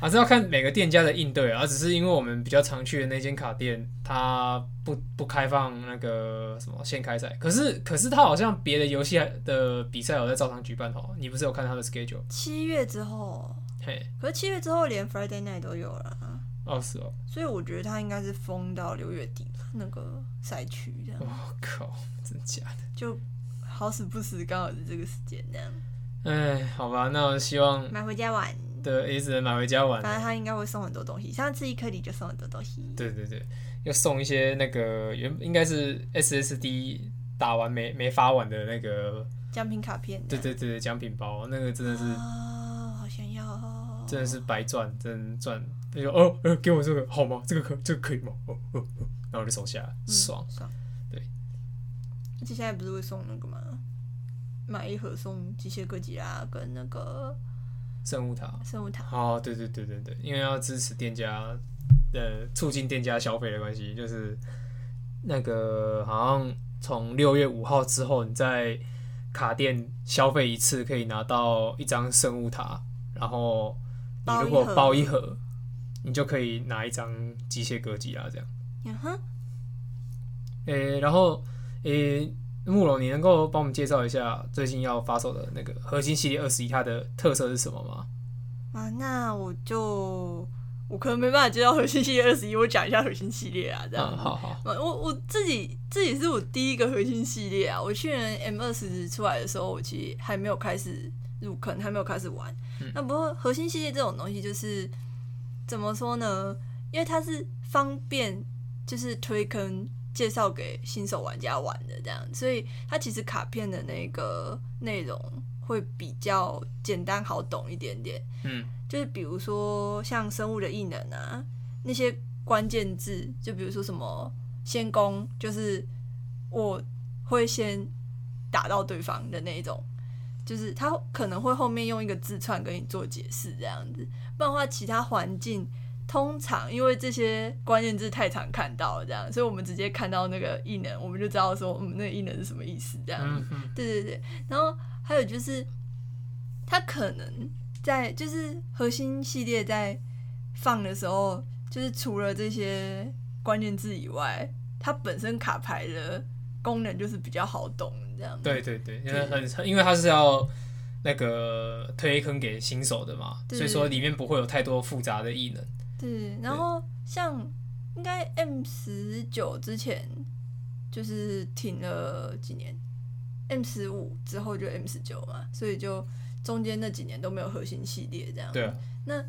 啊，这要看每个店家的应对啊，只是因为我们比较常去的那间卡店，它不不开放那个什么现开赛，可是可是它好像别的游戏的比赛有在照常举办哦。你不是有看它的 schedule？七月之后，嘿，可是七月之后连 Friday Night 都有了啊。哦，是哦。所以我觉得他应该是封到六月底那个赛区这样。我、哦、靠，真假的？就好死不死，刚好是这个时间这样。哎，好吧，那我希望买回家玩。对，也只能买回家玩。反正他应该会送很多东西，上次一颗里就送很多东西。对对对，要送一些那个原应该是 SSD 打完没没发完的那个奖品卡片。对对对，奖品包那个真的是啊，好想要，真的是白赚，真赚。他说哦，呃，给我这个好吗？这个可这个可以吗？哦哦哦，然后我就收下来，爽爽。对，而且现在不是会送那个吗？买一盒送机械哥吉拉跟那个。生物塔，生物塔。哦，对对对对对，因为要支持店家，呃，促进店家消费的关系，就是那个好像从六月五号之后，你在卡店消费一次可以拿到一张生物塔，然后你如果包一盒，你就可以拿一张机械歌吉拉这样。嗯哼。诶，然后诶。慕容，你能够帮我们介绍一下最近要发售的那个核心系列二十一，它的特色是什么吗？啊，那我就我可能没办法介绍核心系列二十一，我讲一下核心系列啊，这样。嗯、好好。我我自己自己是我第一个核心系列啊，我去年 M 二十出来的时候，我其实还没有开始入坑，还没有开始玩。嗯、那不过核心系列这种东西就是怎么说呢？因为它是方便，就是推坑介绍给新手玩家玩的这样，所以它其实卡片的那个内容会比较简单好懂一点点。嗯，就是比如说像生物的异能啊，那些关键字，就比如说什么先攻，就是我会先打到对方的那一种。就是他可能会后面用一个字串跟你做解释这样子，不然的话其他环境通常因为这些关键字太常看到了这样，所以我们直接看到那个异能，我们就知道说，嗯，那个异能是什么意思这样。对对对，然后还有就是，他可能在就是核心系列在放的时候，就是除了这些关键字以外，它本身卡牌的功能就是比较好懂。对对对，因为很，因为它是要那个推坑给新手的嘛，所以说里面不会有太多复杂的异能。对，然后像应该 M 十九之前就是停了几年，M 十五之后就 M 十九嘛，所以就中间那几年都没有核心系列这样。对啊，那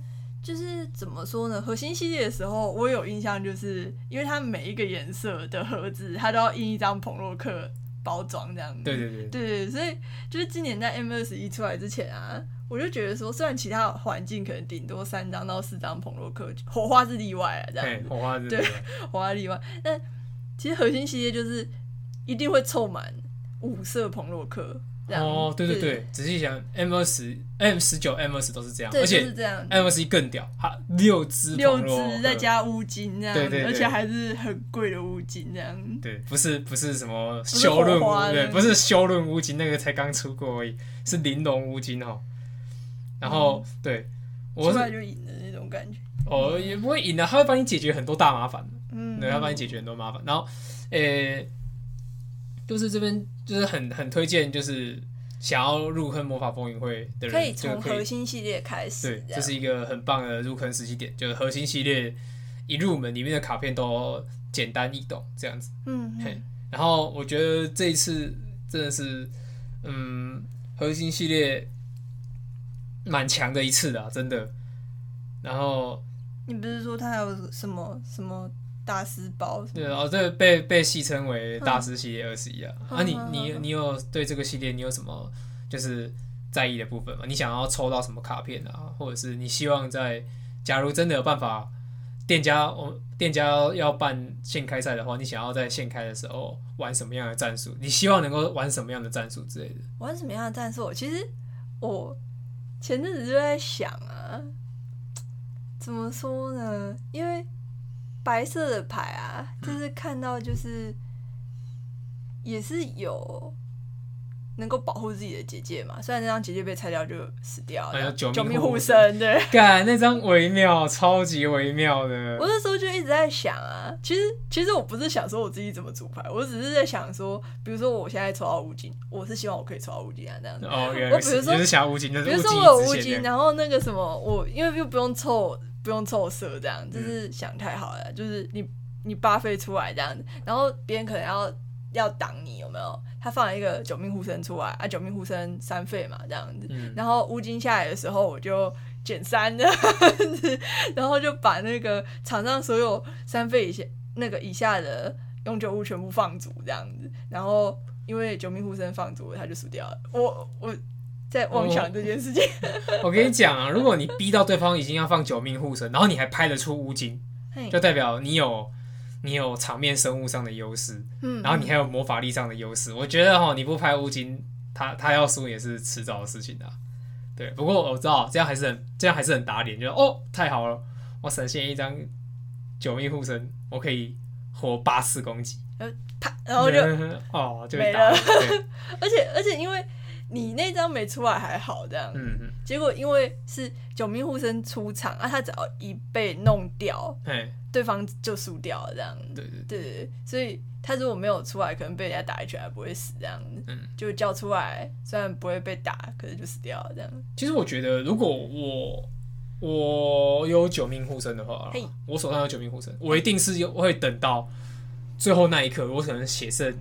就是怎么说呢？核心系列的时候，我有印象，就是因为它每一个颜色的盒子，它都要印一张彭洛克。包装这样子，对对对，对。对，所以就是今年在 M 二十一出来之前啊，我就觉得说，虽然其他环境可能顶多三张到四张朋洛克，火花是例外啊，这样子，火花是对，火花例外，但其实核心系列就是一定会凑满五色朋洛克。哦，对对对，仔细想，M 二十、M 十九、M 二十都是这样，而且 M 二十一更屌，它六只六只再加乌金这样，对对，而且还是很贵的乌金这样。对，不是不是什么修润乌，对，不是修润乌金，那个才刚出过而已，是玲珑乌金哦。然后对，我出来就赢的那种感觉。哦，也不会赢的，他会帮你解决很多大麻烦，嗯，对，他帮你解决很多麻烦。然后，诶。就是这边就是很很推荐，就是想要入坑魔法风云会的人，可以从核心系列开始。对，这是一个很棒的入坑时机点。就是核心系列一入门，里面的卡片都简单易懂，这样子。嗯，嗯。嘿，然后我觉得这一次真的是，嗯，核心系列蛮强的一次的，真的。然后你不是说他有什么什么？大师包对哦，这个被被戏称为大师系列二十一啊。嗯、啊你，你你你有对这个系列你有什么就是在意的部分吗？你想要抽到什么卡片啊？或者是你希望在假如真的有办法，店家我店家要办现开赛的话，你想要在现开的时候玩什么样的战术？你希望能够玩什么样的战术之类的？玩什么样的战术？其实我前阵子就在想啊，怎么说呢？因为。白色的牌啊，就是看到就是也是有能够保护自己的结界嘛。虽然那张结界被拆掉就死掉了，九命护身，对，*laughs* 干那张微妙，超级微妙的。我那时候就一直在想啊，其实其实我不是想说我自己怎么组牌，我只是在想说，比如说我现在抽到乌金，我是希望我可以抽到乌金啊这样子。哦，原来是，我比如说就是想要乌金，比如说我有乌金，然后那个什么，我因为又不用凑。不用凑色，这样就是想太好了。嗯、就是你你八费出来这样子，然后别人可能要要挡你，有没有？他放了一个九命护身出来啊，九命护身三费嘛，这样子。嗯、然后乌金下来的时候，我就减三这样子，*laughs* 然后就把那个场上所有三费以下那个以下的永久物全部放足这样子。然后因为九命护身放逐，他就输掉了。我我。在妄想这件事情，*laughs* 我跟你讲啊，如果你逼到对方已经要放九命护身，然后你还拍得出乌金，就代表你有你有场面生物上的优势，然后你还有魔法力上的优势。我觉得哈，你不拍乌金，他他要输也是迟早的事情的。对，不过我知道这样还是很这样还是很打脸，就哦太好了，我闪现一张九命护身，我可以活八次攻击，啪，然后就 *laughs* 哦就没了，*laughs* 而且而且因为。你那张没出来还好，这样，嗯、嗯。结果因为是九命护身出场啊，他只要一被弄掉，嘿。对方就输掉了，这样，对对对，所以他如果没有出来，可能被人家打一拳还不会死，这样，嗯，就叫出来，虽然不会被打，可是就死掉了，这样。其实我觉得，如果我我有九命护身的话，嘿。我手上有九命护身，我一定是有会等到最后那一刻，我可能血剩。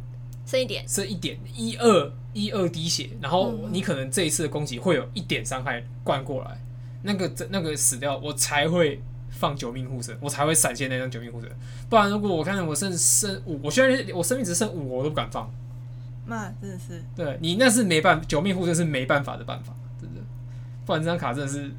剩一点，剩一点一二一二滴血，然后你可能这一次的攻击会有一点伤害灌过来，那个那个死掉，我才会放九命护身，我才会闪现那张九命护身。不然如果我看到我剩剩五，我现在我生命只剩五，我都不敢放。那真的是，对你那是没办法，九命护身是没办法的办法，真的。不然这张卡真的是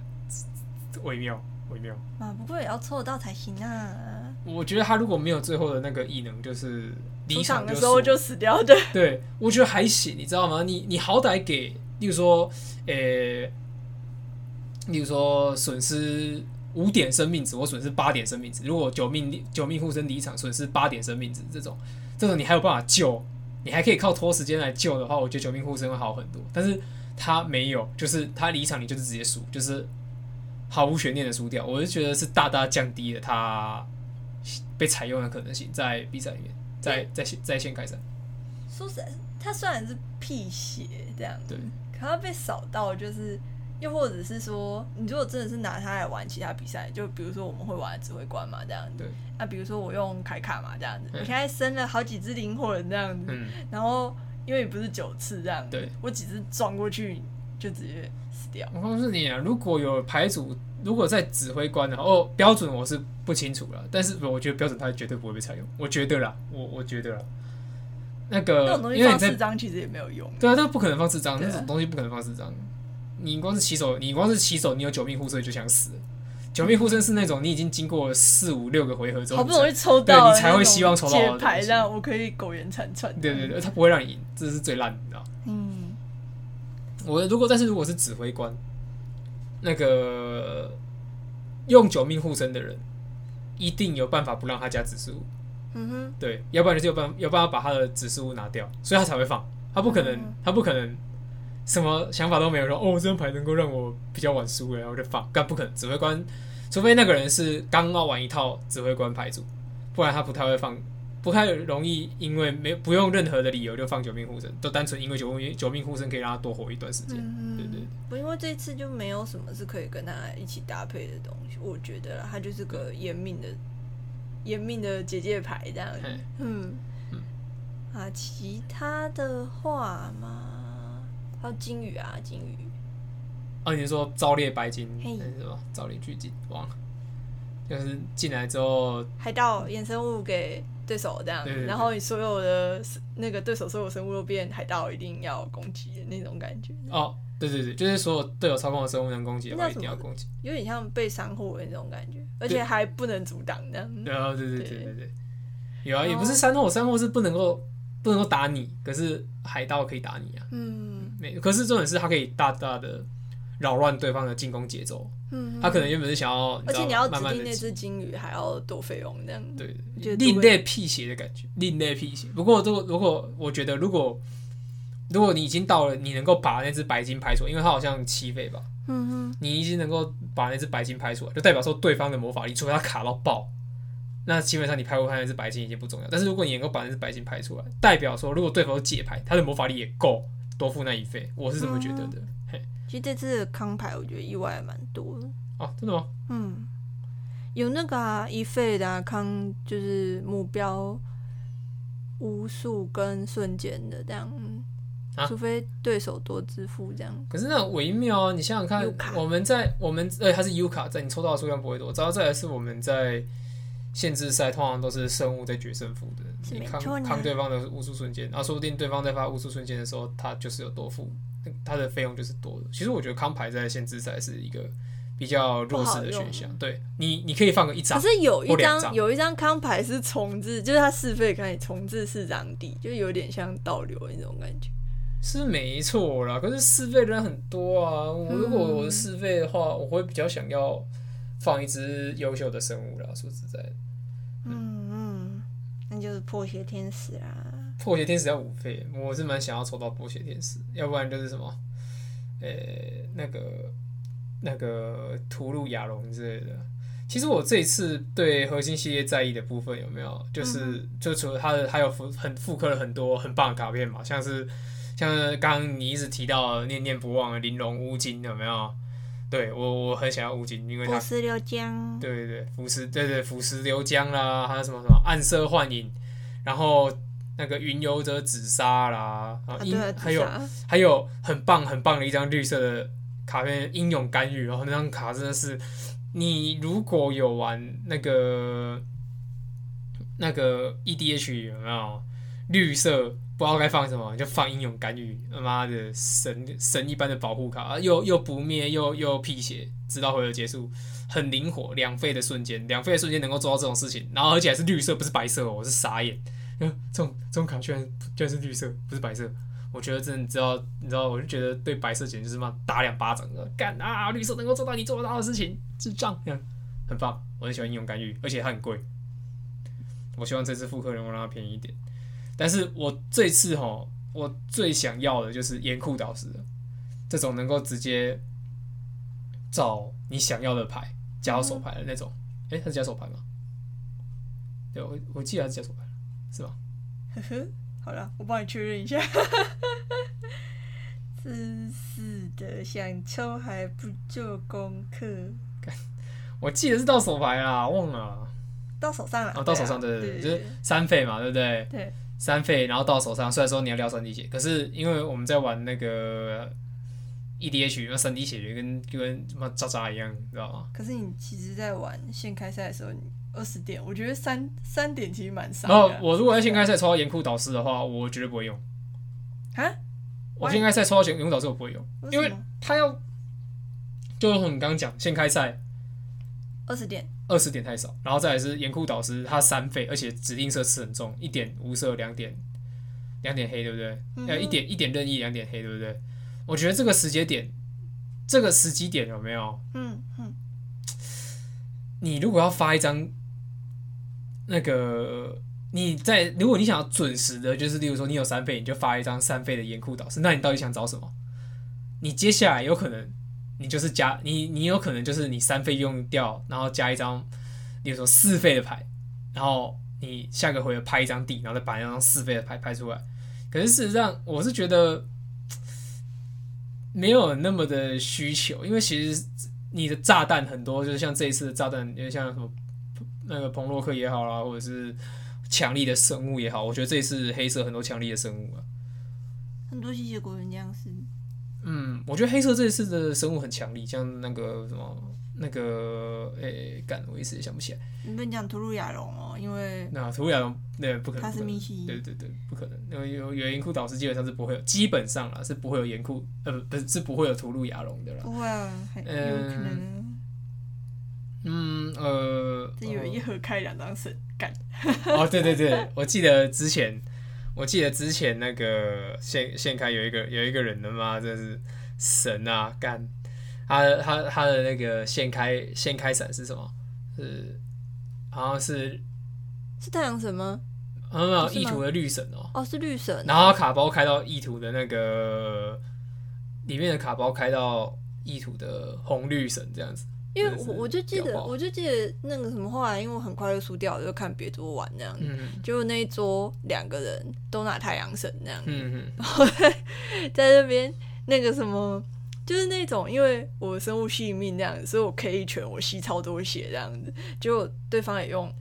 微妙微妙。啊，不过也要抽得到才行啊。我觉得他如果没有最后的那个异能，就是离场的时候就死掉，对。对，我觉得还行，你知道吗？你你好歹给，例如说，呃、欸，例如说损失五点生命值，我损失八点生命值。如果九命九命护身离场，损失八点生命值，这种这种你还有办法救。你还可以靠拖时间来救的话，我觉得九命护身会好很多。但是他没有，就是他离场你就是直接输，就是毫无悬念的输掉。我就觉得是大大降低了他被采用的可能性，在比赛里面，在在在线开赛。说实在，他虽然是辟邪这样，对，可他被扫到就是。又或者是说，你如果真的是拿它来玩其他比赛，就比如说我们会玩指挥官嘛，这样子。对。那、啊、比如说我用凯卡嘛，这样子。我现在生了好几只灵魂这样子。嗯。然后因为不是九次这样子。对。我几次撞过去就直接死掉。我告诉你啊，如果有牌组，如果在指挥官的话，哦，标准我是不清楚了，但是我觉得标准它绝对不会被采用。我觉得啦，我我觉得啦。那个。那种东西放四张其实也没有用。对啊，那不可能放四张，那种东西不可能放四张。你光是起手，你光是起手，你有九命护身就想死。九命护身是那种你已经经过四五六个回合之后，好不容易抽到，你才会希望抽到解牌，这样我可以苟延残喘。对对对，他不会让你赢，这是最烂的，你知道？嗯。我如果但是如果是指挥官，那个用九命护身的人，一定有办法不让他加指示物。嗯哼。对，要不然就有办有办法把他的指示物拿掉，所以他才会放。他不可能，嗯、他不可能。什么想法都没有说，说哦，这张牌能够让我比较晚输，然后就放，但不可能。指挥官，除非那个人是刚要完一套指挥官牌组，不然他不太会放，不太容易，因为没不用任何的理由就放九命护身，都单纯因为九命九命护身可以让他多活一段时间。嗯、对，对对。不，因为这次就没有什么是可以跟他一起搭配的东西，我觉得他就是个延命的延命的姐姐牌这样。嗯嗯。啊，其他的话嘛。还有金鱼啊，金鱼。哦，你是说召猎白金还是什么？召猎巨金，忘了。就是进来之后，海盗衍生物给对手这样，对对对，然后你所有的那个对手所有生物都变海盗，一定要攻击的那种感觉。哦，对对对，就是所有队友操控的生物能攻击的话，一定要攻击。有点像被伤害的那种感觉，而且还不能阻挡的。对啊，对对对对对，有啊，也不是山后，山后是不能够不能够打你，可是海盗可以打你啊。嗯。没可是重点是，它可以大大的扰乱对方的进攻节奏。嗯，他可能原本是想要，而且你要指定那只金鱼还要多费用，这样对，另类辟邪的感觉，另类辟邪。不过，如果如果我觉得，如果如果你已经到了，你能够把那只白金拍出来，因为它好像七费吧，嗯哼，你已经能够把那只白金拍出来，就代表说对方的魔法力，除非他卡到爆，那基本上你拍不拍那只白金已经不重要。但是如果你能够把那只白金拍出来，代表说如果对方有解牌，他的魔法力也够。多付那一费，我是这么觉得的。其实这次的康牌，我觉得意外还蛮多的。哦，真的吗？嗯，有那个啊，一费的、啊、康，就是目标无数跟瞬间的这样，啊、除非对手多支付这样。可是那微妙啊，你想想看，我们在我们呃，它是 U 卡，在你抽到的数量不会多。然后再来是我们在。限制赛通常都是生物在决胜负的，你扛扛对方的巫术瞬间，然后说不定对方在发巫术瞬间的时候，他就是有多付，他的费用就是多的。其实我觉得康牌在限制赛是一个比较弱势的选项，对你，你可以放个一张，可是有一张有一张康牌是重置，就是它试费可以重置四张地，就有点像倒流那种感觉，是没错啦。可是试费人很多啊，我如果我的四费的话，嗯、我会比较想要。放一只优秀的生物啦，说实在的，嗯嗯，那就是破邪天使啦。破邪天使要五费，我是蛮想要抽到破邪天使，要不然就是什么，呃、欸，那个那个屠戮亚龙之类的。其实我这一次对核心系列在意的部分有没有，就是、嗯、就除了它的，还有复很复刻了很多很棒的卡片嘛，像是像刚刚你一直提到念念不忘的玲珑乌金有没有？对我我很想要乌金，因为它腐蚀流浆，对对对，腐蚀对对腐蚀流浆啦，还有什么什么暗色幻影，然后那个云游者紫砂啦，啊，英、啊、还有还有很棒很棒的一张绿色的卡片，英勇干预，然后那张卡真的是，你如果有玩那个那个 EDH 有没有绿色不知道该放什么，就放英勇干预，他妈的神神一般的保护卡，又又不灭又又辟邪，直到回合结束。很灵活，两费的瞬间，两费的瞬间能够做到这种事情，然后而且还是绿色，不是白色，哦我是傻眼。这种这种卡居然居然是绿色，不是白色，我觉得真的，你知道，你知道，我就觉得对白色简直就是嘛打两巴掌，干啊！绿色能够做到你做不到的事情，智障，很棒，我很喜欢英勇干预，而且它很贵。我希望这次复刻能够让它便宜一点，但是我这次哈，我最想要的就是严酷导师，这种能够直接找你想要的牌。加手牌的那种，哎、欸，他是加手牌吗？对，我我记得它是加手牌，是吧？呵呵，好了，我帮你确认一下。*laughs* 真是的，想抽还不做功课。我记得是到手牌啦，忘了。到手上了。哦，到手上，对对对，就是三费嘛，对不对？对。三费，然后到手上。虽然说你要撩三滴血，可是因为我们在玩那个。E D H 那三滴血就跟就跟什么渣渣一样，你知道吗？可是你其实，在玩现开赛的时候，二十点，我觉得三三点其实蛮少。然后我如果在新开赛抽到严酷导师的话，我绝对不会用。啊？我现开赛抽到严酷导师，我不会用，因为他要，就是你刚刚讲新开赛二十点，二十点太少，然后再来是严酷导师，他三费，而且指定色吃很重，一点无色，两点两点黑，对不对？呃、嗯，一点一点任意，两点黑，对不对？我觉得这个时间点，这个时机点有没有？嗯嗯。你如果要发一张，那个你在如果你想要准时的，就是例如说你有三费，你就发一张三费的严酷导师。那你到底想找什么？你接下来有可能你就是加你，你有可能就是你三费用掉，然后加一张，例如说四费的牌，然后你下个回合拍一张地，然后再把那张四费的牌拍出来。可是事实上，我是觉得。没有那么的需求，因为其实你的炸弹很多，就是像这一次的炸弹，因为像什么那个彭洛克也好啦，或者是强力的生物也好，我觉得这一次黑色很多强力的生物啊，很多吸血鬼人这样是。嗯，我觉得黑色这一次的生物很强力，像那个什么。那个诶，干、欸，我一时也想不起来。你不能讲图鲁亚龙哦，因为那图鲁亚龙那不可能。他是密西。对对对，不可能。有有有严酷导师基本上是不会有，基本上啦是不会有严酷，呃不是是不会有图鲁亚龙的啦。不会啊，很有可能。嗯呃。这有一盒开两张神干。哦对对对，*laughs* 我记得之前，我记得之前那个现现开有一个有一个人的吗？真是神啊干。他他他的那个现开现开闪是什么？是好像是是太阳神吗？没有没有，意图的绿神哦。哦，是绿神。然后卡包开到意图的那个里面的卡包开到意图的红绿神这样子。因为我我就记得我就记得那个什么，后来因为我很快就输掉了，就看别桌玩那样子。嗯。结果那一桌两个人都拿太阳神那样子。然后在在那边那个什么。就是那种，因为我生物系命那样子，所以我 K 一拳，我吸超多血这样子。结果对方也用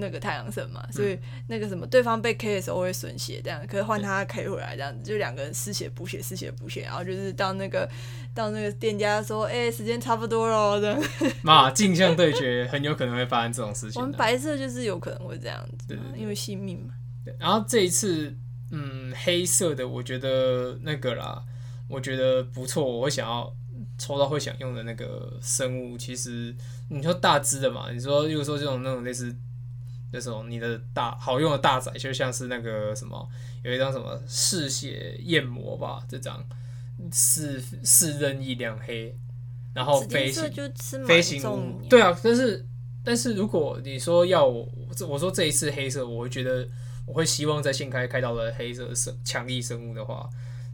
那个太阳神嘛，所以那个什么，对方被 K 的时候会损血这样，可是换他 K 回来这样子，就两个人失血补血，失血补血，然后就是到那个到那个店家说，哎、欸，时间差不多了这样。*laughs* 嘛，镜像对决很有可能会发生这种事情。我们白色就是有可能会这样子，因为性命嘛。对，然后这一次，嗯，黑色的我觉得那个啦。我觉得不错，我会想要抽到会想用的那个生物。其实你说大只的嘛，你说如果说这种那种类似那种你的大好用的大仔，就像是那个什么有一张什么嗜血焰魔吧，这张四四任意两黑，然后飞行飞行物，对啊，但是但是如果你说要我我说这一次黑色，我会觉得我会希望在现开开到了黑色生强力生物的话。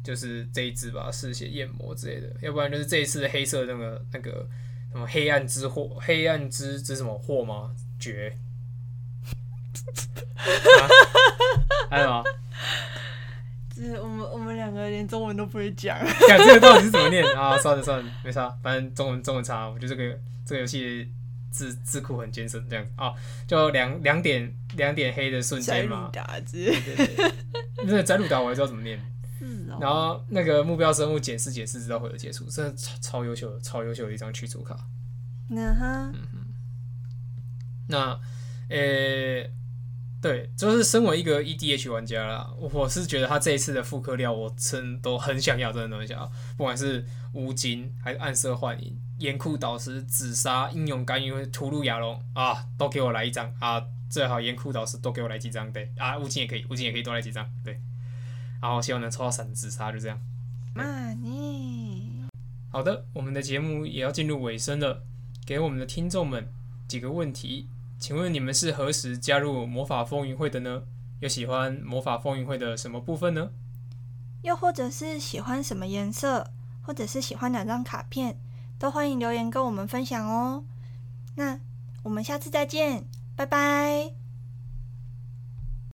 就是这一只吧，嗜血焰魔之类的，要不然就是这一次的黑色那个那个什么黑暗之祸，黑暗之之什么祸吗？绝，啊、*laughs* 还有吗？就是我们我们两个连中文都不会讲，讲这个到底是怎么念啊？算了算了，没差，反正中文中文差。我觉得这个这个游戏字字库很艰深这样子啊，就两两点两点黑的瞬间嘛。对对对，那摘鲁达我还知道怎么念。哦、然后那个目标生物解释解释知道会有结束，真的超超优秀的，超优秀的一张驱逐卡。那哈，嗯哼。那，呃，对，就是身为一个 EDH 玩家啦，我是觉得他这一次的复刻料，我真都很想要，真的都很想要。不管是乌金，还是暗色幻影、严酷导师、紫砂、英勇干预、屠戮亚龙啊，都给我来一张啊！最好严酷导师多给我来几张，对啊，乌金也可以，乌金也可以多来几张，对。然后希望能抽到闪紫砂，就这样。妈你。好的，我们的节目也要进入尾声了，给我们的听众们几个问题。请问你们是何时加入魔法风云会的呢？又喜欢魔法风云会的什么部分呢？又或者是喜欢什么颜色，或者是喜欢哪张卡片，都欢迎留言跟我们分享哦。那我们下次再见，拜拜。